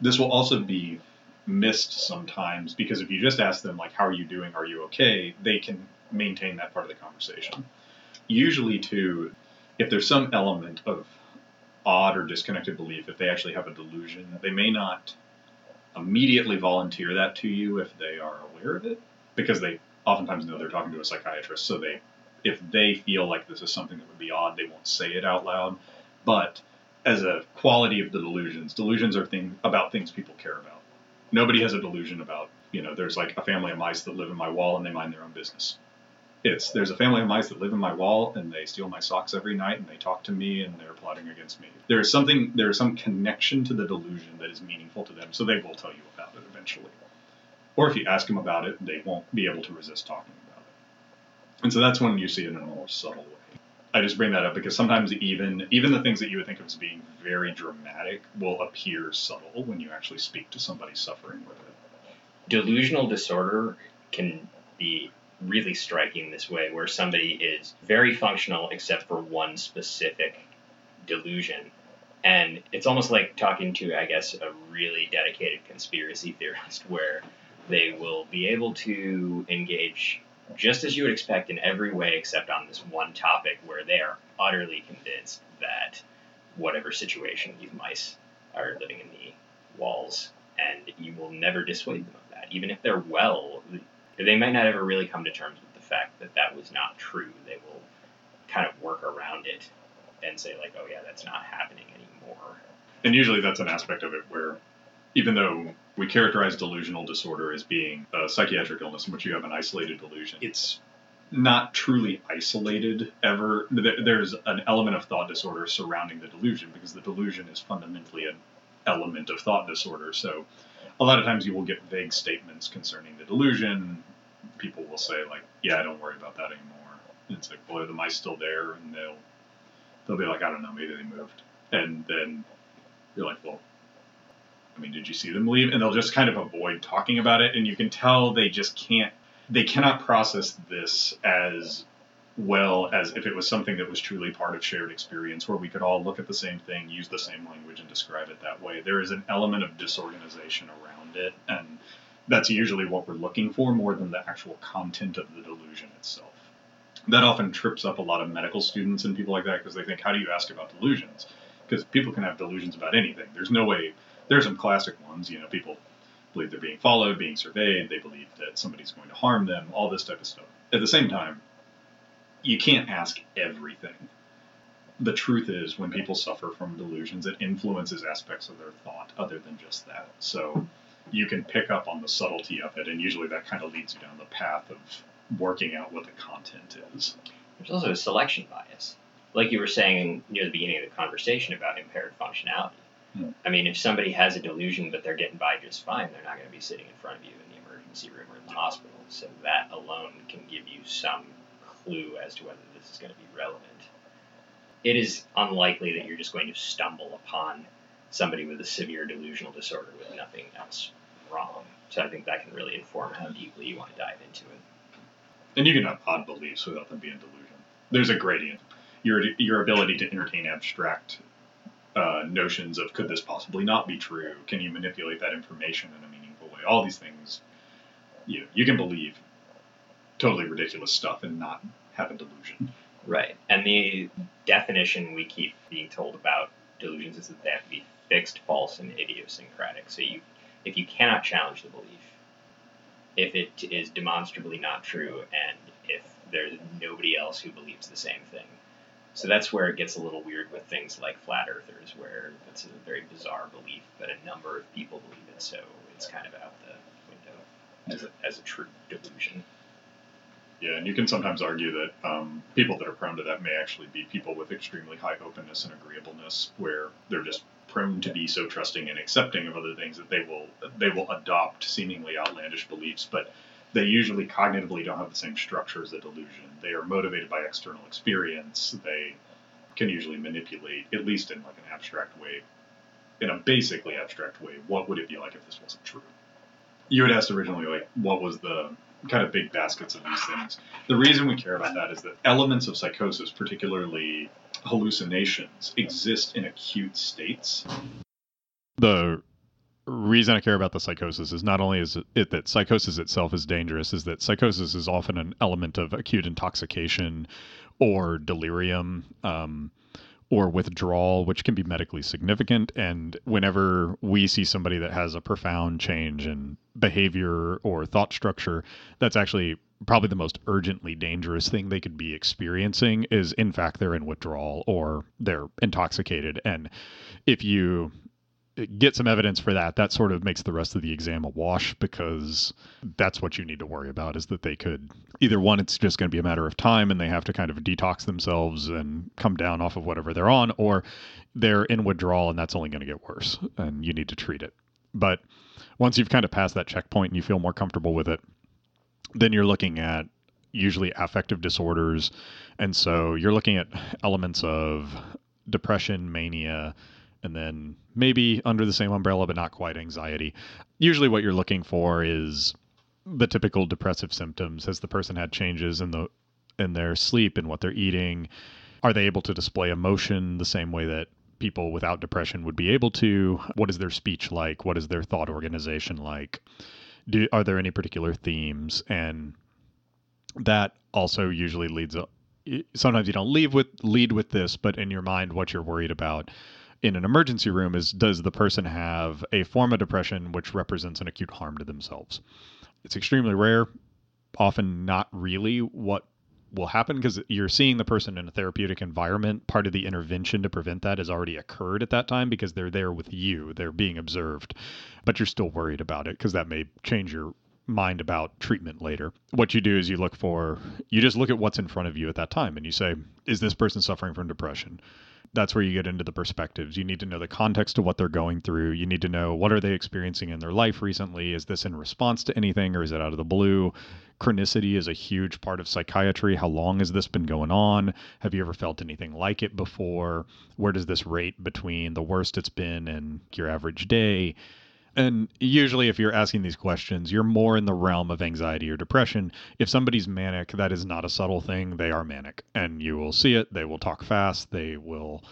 This will also be missed sometimes because if you just ask them like how are you doing? Are you okay? they can maintain that part of the conversation. Usually too if there's some element of odd or disconnected belief if they actually have a delusion they may not immediately volunteer that to you if they are aware of it because they oftentimes know they're talking to a psychiatrist so they if they feel like this is something that would be odd they won't say it out loud. But as a quality of the delusions delusions are things about things people care about nobody has a delusion about you know there's like a family of mice that live in my wall and they mind their own business. It's there's a family of mice that live in my wall and they steal my socks every night and they talk to me and they're plotting against me. There's something there's some connection to the delusion that is meaningful to them so they will tell you about it eventually. Or if you ask them about it they won't be able to resist talking about it. And so that's when you see it in a more subtle way I just bring that up because sometimes even even the things that you would think of as being very dramatic will appear subtle when you actually speak to somebody suffering with it. Delusional disorder can be really striking this way, where somebody is very functional except for one specific delusion. And it's almost like talking to, I guess, a really dedicated conspiracy theorist, where they will be able to engage just as you would expect in every way except on this one topic where they are utterly convinced that whatever situation these mice are living in the walls and you will never dissuade them of that even if they're well they might not ever really come to terms with the fact that that was not true. They will kind of work around it and say like oh yeah that's not happening anymore. And usually that's an aspect of it where even though we characterize delusional disorder as being a psychiatric illness in which you have an isolated delusion, it's not truly isolated ever. There's an element of thought disorder surrounding the delusion because the delusion is fundamentally an element of thought disorder. So a lot of times you will get vague statements concerning the delusion. People will say like, "Yeah, I don't worry about that anymore." And it's like, "Well, the mice still there?" And they'll they'll be like, "I don't know, maybe they moved." And then you're like, "Well, I mean, did you see them leave? And they'll just kind of avoid talking about it, and you can tell they just can't, they cannot process this as well as if it was something that was truly part of shared experience, where we could all look at the same thing, use the same language, and describe it that way. There is an element of disorganization around it, and that's usually what we're looking for more than the actual content of the delusion itself. That often trips up a lot of medical students and people like that because they think, how do you ask about delusions? Because people can have delusions about anything. There's no way there's some classic ones. You know, people believe they're being followed, being surveyed. They believe that somebody's going to harm them. All this type of stuff. At the same time, you can't ask everything. The truth is, when people suffer from delusions, it influences aspects of their thought other than just that. So you can pick up on the subtlety of it, and usually that kind of leads you down the path of working out what the content is. There's also a selection bias like you were saying near the beginning of the conversation about impaired functionality. Hmm. I mean, if somebody has a delusion but they're getting by just fine, they're not going to be sitting in front of you in the emergency room or in the hospital. So that alone can give you some clue as to whether this is going to be relevant. It is unlikely that you're just going to stumble upon somebody with a severe delusional disorder with nothing else wrong. So I think that can really inform how deeply you want to dive into it. And you can have odd beliefs without them being delusion. There's a gradient. Your your ability to entertain abstract uh, notions of could this possibly not be true? Can you manipulate that information in a meaningful way? All these things, you you can believe totally ridiculous stuff and not have a delusion. Right. And the definition we keep being told about delusions is that they have to be fixed, false, and idiosyncratic. So you, if you cannot challenge the belief, if it is demonstrably not true, and if there's nobody else who believes the same thing. So that's where it gets a little weird with things like flat earthers, where it's a very bizarre belief, but a number of people believe it, so it's kind of out the window as a, as a true delusion. Yeah, and you can sometimes argue that um, people that are prone to that may actually be people with extremely high openness and agreeableness, where they're just prone to be so trusting and accepting of other things that they will they will adopt seemingly outlandish beliefs, but they usually cognitively don't have the same structure as a delusion. They are motivated by external experience. They can usually manipulate, at least in like an abstract way, in a basically abstract way. What would it be like if this wasn't true? You had asked originally, like, what was the kind of big baskets of these things. The reason we care about that is that elements of psychosis, particularly hallucinations, exist in acute states. The reason I care about the psychosis is not only is it that psychosis itself is dangerous, is that psychosis is often an element of acute intoxication or delirium. Um, or withdrawal, which can be medically significant. And whenever we see somebody that has a profound change in behavior or thought structure, that's actually probably the most urgently dangerous thing they could be experiencing is in fact they're in withdrawal or they're intoxicated and if you get some evidence for that, that sort of makes the rest of the exam a wash because that's what you need to worry about is that they could either one, it's just going to be a matter of time and they have to kind of detox themselves and come down off of whatever they're on, or they're in withdrawal and that's only going to get worse and you need to treat it. But once you've kind of passed that checkpoint and you feel more comfortable with it, then you're looking at usually affective disorders. And so you're looking at elements of depression, mania, and then maybe under the same umbrella, but not quite anxiety. Usually, what you're looking for is the typical depressive symptoms. Has the person had changes in the in their sleep and what they're eating? Are they able to display emotion the same way that people without depression would be able to? What is their speech like? What is their thought organization like? Do are there any particular themes? And that also usually leads up. Sometimes you don't leave with lead with this, but in your mind, what you're worried about in an emergency room is does the person have a form of depression which represents an acute harm to themselves? It's extremely rare, often not really what will happen because you're seeing the person in a therapeutic environment. Part of the intervention to prevent that has already occurred at that time because they're there with you, they're being observed, but you're still worried about it because that may change your mind about treatment later. What you do is you look for, you just look at what's in front of you at that time and you say, is this person suffering from depression? That's where you get into the perspectives. You need to know the context of what they're going through. You need to know what are they experiencing in their life recently? Is this in response to anything or is it out of the blue? Chronicity is a huge part of psychiatry. How long has this been going on? Have you ever felt anything like it before? Where does this rate between the worst it's been and your average day? And usually, if you're asking these questions, you're more in the realm of anxiety or depression. If somebody's manic, that is not a subtle thing. They are manic, and you will see it. They will talk fast. They will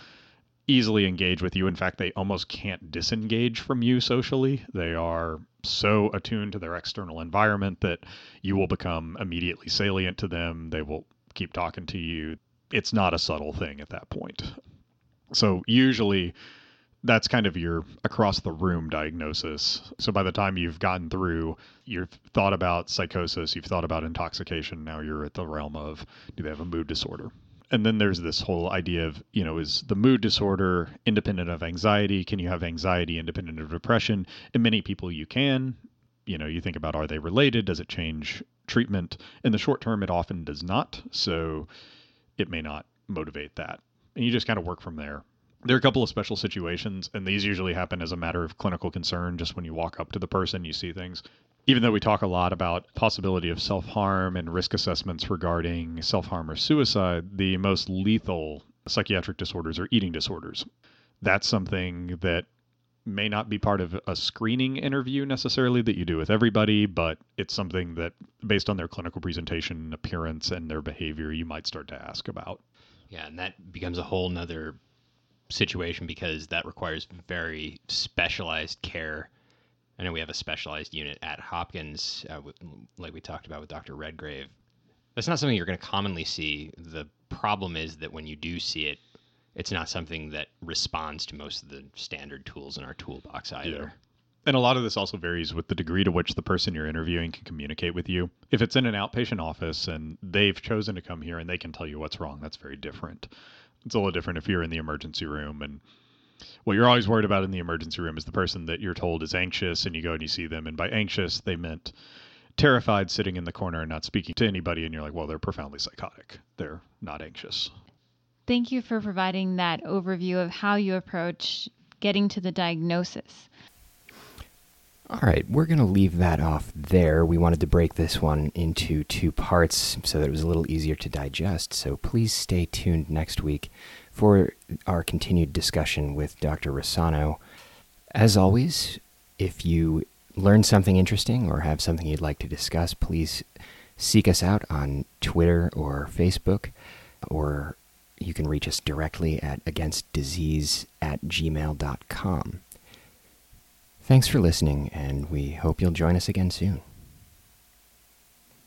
easily engage with you. In fact, they almost can't disengage from you socially. They are so attuned to their external environment that you will become immediately salient to them. They will keep talking to you. It's not a subtle thing at that point. So, usually, that's kind of your across the room diagnosis. So by the time you've gotten through, you've thought about psychosis, you've thought about intoxication, now you're at the realm of do they have a mood disorder? And then there's this whole idea of, you know, is the mood disorder independent of anxiety? Can you have anxiety independent of depression? In many people, you can. You know, you think about are they related? Does it change treatment? In the short term, it often does not. So it may not motivate that and you just kind of work from there. There are a couple of special situations, and these usually happen as a matter of clinical concern. Just when you walk up to the person, you see things. Even though we talk a lot about possibility of self harm and risk assessments regarding self harm or suicide, the most lethal psychiatric disorders are eating disorders. That's something that may not be part of a screening interview necessarily that you do with everybody, but it's something that, based on their clinical presentation, appearance, and their behavior, you might start to ask about. Yeah, and that becomes a whole nother situation because that requires very specialized care. I know we have a specialized unit at Hopkins, uh, like we talked about with Dr. Redgrave. That's not something you're going to commonly see. The problem is that when you do see it, it's not something that responds to most of the standard tools in our toolbox either. Yeah. And a lot of this also varies with the degree to which the person you're interviewing can communicate with you. If it's in an outpatient office and they've chosen to come here and they can tell you what's wrong, that's very different. It's a little different if you're in the emergency room and what you're always worried about in the emergency room is the person that you're told is anxious and you go and you see them and by anxious they meant terrified sitting in the corner and not speaking to anybody and you're like well they're profoundly psychotic. They're not anxious. Thank you for providing that overview of how you approach getting to the diagnosis all right, we're going to leave that off there. We wanted to break this one into two parts so that it was a little easier to digest. So please stay tuned next week for our continued discussion with Dr. Rossano. As always, if you learn something interesting or have something you'd like to discuss, please seek us out on Twitter or Facebook, or you can reach us directly at againstdisease at gmail.com. Thanks for listening, and we hope you'll join us again soon.